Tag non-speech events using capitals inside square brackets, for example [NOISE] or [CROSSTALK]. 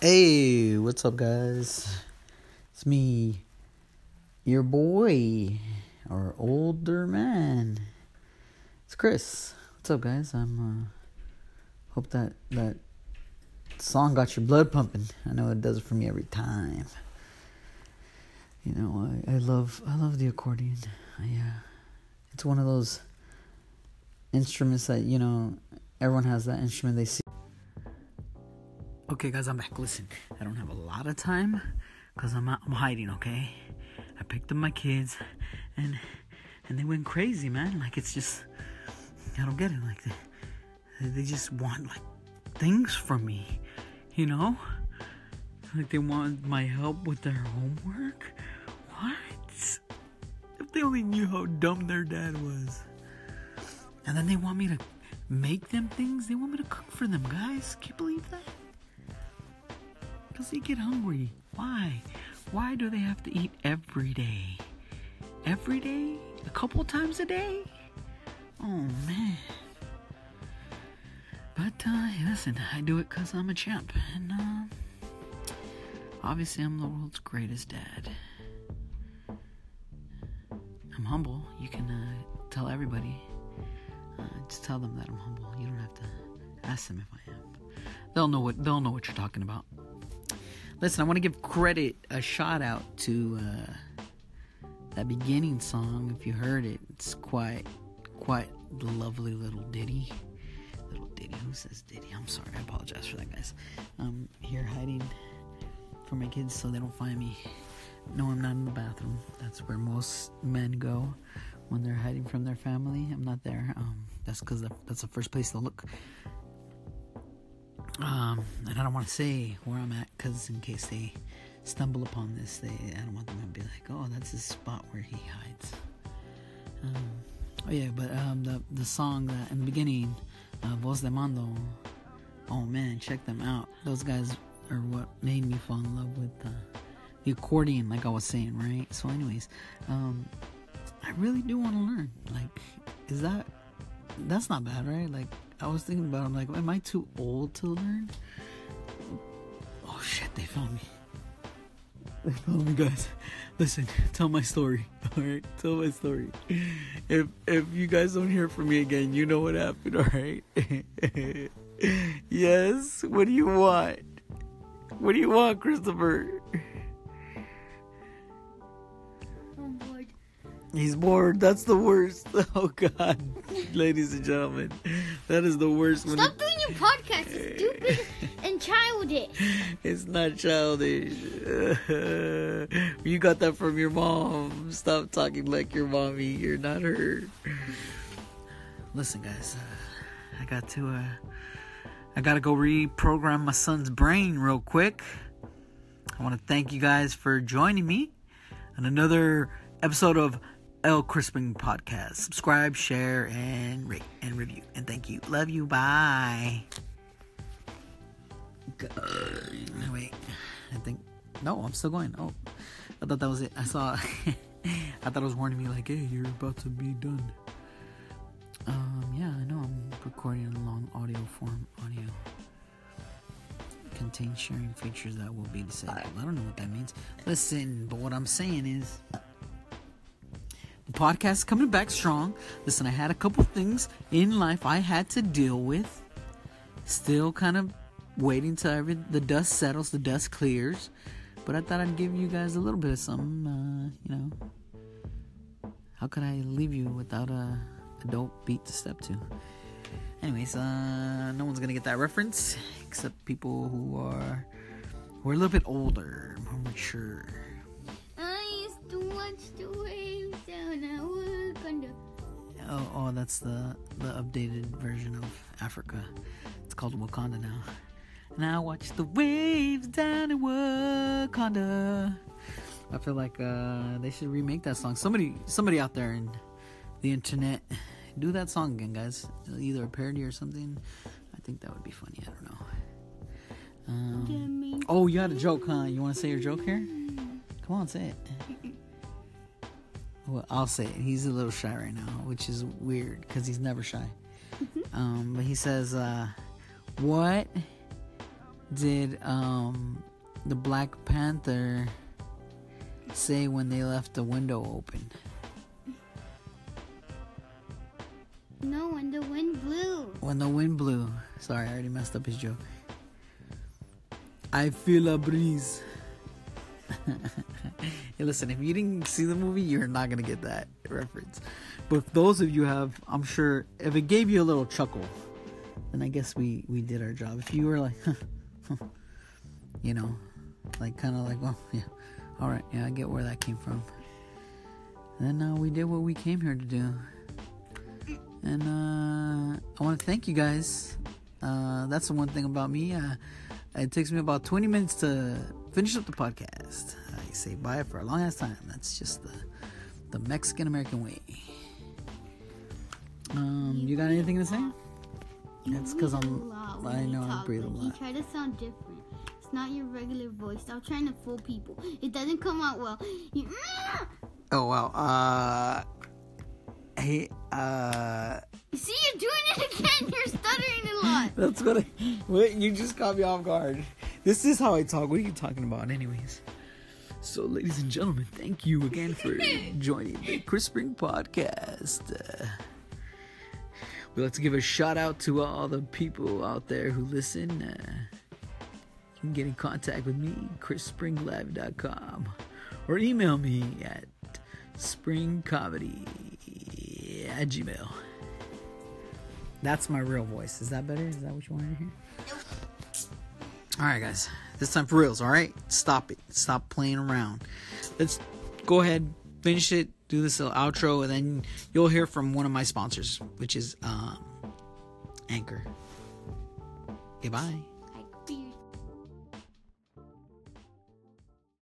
Hey, what's up, guys? It's me, your boy, or older man. It's Chris. What's up, guys? I'm uh, hope that that song got your blood pumping. I know it does it for me every time. You know, I, I love I love the accordion. Yeah, uh, it's one of those instruments that you know everyone has that instrument they see. Okay, guys, I'm back. Listen, I don't have a lot of time because I'm I'm hiding. Okay, I picked up my kids, and and they went crazy, man. Like it's just I don't get it. Like they they just want like things from me, you know. Like they want my help with their homework. What? If they only knew how dumb their dad was. And then they want me to make them things. They want me to cook for them, guys. Can you believe that? Because he get hungry. Why? Why do they have to eat every day? Every day? A couple times a day? Oh, man. But, uh, listen, I do it because I'm a champ. And, uh, obviously, I'm the world's greatest dad. I'm humble. You can uh, tell everybody. Uh, just tell them that I'm humble. You don't have to ask them if I am. They'll know what they'll know what you're talking about. Listen, I want to give credit, a shout out to uh, that beginning song. If you heard it, it's quite quite lovely little ditty. Little ditty. Who says ditty? I'm sorry. I apologize for that, guys. I'm here hiding from my kids so they don't find me. No, I'm not in the bathroom. That's where most men go when they're hiding from their family. I'm not there. Um, that's because that's the first place they'll look. Um, and I don't want to say where I'm at because in case they stumble upon this, they I don't want them to be like, oh, that's the spot where he hides. Um, oh yeah, but um, the the song that in the beginning, uh, Voz de Mando. Oh man, check them out. Those guys are what made me fall in love with the accordion, like I was saying, right? So, anyways, um, I really do want to learn. Like, is that that's not bad, right? Like, I was thinking about, I'm like, am I too old to learn? Oh shit, they found me. They found me, guys. Listen, tell my story. [LAUGHS] All right, tell my story. If if you guys don't hear from me again, you know what happened. [LAUGHS] All right. [LAUGHS] yes. What do you want? What do you want, Christopher? He's bored. That's the worst. [LAUGHS] Oh God, ladies and gentlemen, that is the worst. One. Stop doing your podcast. It's stupid and childish. [LAUGHS] It's not childish. [LAUGHS] you got that from your mom. Stop talking like your mommy. You're not her. Listen, guys, I got to. Uh, I gotta go reprogram my son's brain real quick. I want to thank you guys for joining me on another episode of El Crispin Podcast. Subscribe, share, and rate and review. And thank you. Love you. Bye. Wait. I think. No, I'm still going. Oh. I thought that was it. I saw. [LAUGHS] I thought it was warning me, like, hey, you're about to be done. Um, yeah, I know. I'm recording in long audio form. Audio contains sharing features that will be disabled. I don't know what that means. Listen, but what I'm saying is podcast coming back strong. Listen, I had a couple things in life I had to deal with. Still kind of waiting till every the dust settles, the dust clears. But I thought I'd give you guys a little bit of something. Uh, you know, how could I leave you without a adult beat to step to? Anyways, uh, no one's gonna get that reference except people who are who are a little bit older, more mature. Oh, oh, that's the the updated version of Africa. It's called Wakanda now. Now watch the waves down in Wakanda. I feel like uh, they should remake that song. Somebody, somebody out there in the internet, do that song again, guys. Either a parody or something. I think that would be funny. I don't know. Um, oh, you had a joke, huh? You want to say your joke here? Come on, say it. [LAUGHS] Well, I'll say it. He's a little shy right now, which is weird because he's never shy. Um, but he says, uh, "What did um the Black Panther say when they left the window open? No, when the wind blew. When the wind blew. Sorry, I already messed up his joke. I feel a breeze. [LAUGHS] hey, listen, if you didn't see the movie, you're not gonna get that reference. But those of you have, I'm sure if it gave you a little chuckle, then I guess we we did our job. If you were like, [LAUGHS] you know, like kind of like, well, yeah, all right, yeah, I get where that came from. Then uh, we did what we came here to do. And uh, I want to thank you guys. Uh, that's the one thing about me. Uh, it takes me about 20 minutes to finish up the podcast. I say bye for a long ass time. That's just the the Mexican American way. Um, you got anything to say? It's because I'm. I know I breathe a lot. You try to sound different. It's not your regular voice. Stop trying to fool people. It doesn't come out well. You, Oh wow. Uh, hey. Uh, see, you're doing it again. You're stuttering a lot. That's what I. Wait, you just caught me off guard. This is how I talk. What are you talking about, anyways? So, ladies and gentlemen, thank you again for [LAUGHS] joining the Chris Spring podcast. Uh, we'd like to give a shout out to all the people out there who listen. Uh, you can get in contact with me, chrisspringlive.com, or email me at springcomedy at gmail. That's my real voice. Is that better? Is that what you wanted to hear? All right, guys. This time for reals. All right, stop it. Stop playing around. Let's go ahead, finish it, do this little outro, and then you'll hear from one of my sponsors, which is um, Anchor. Goodbye.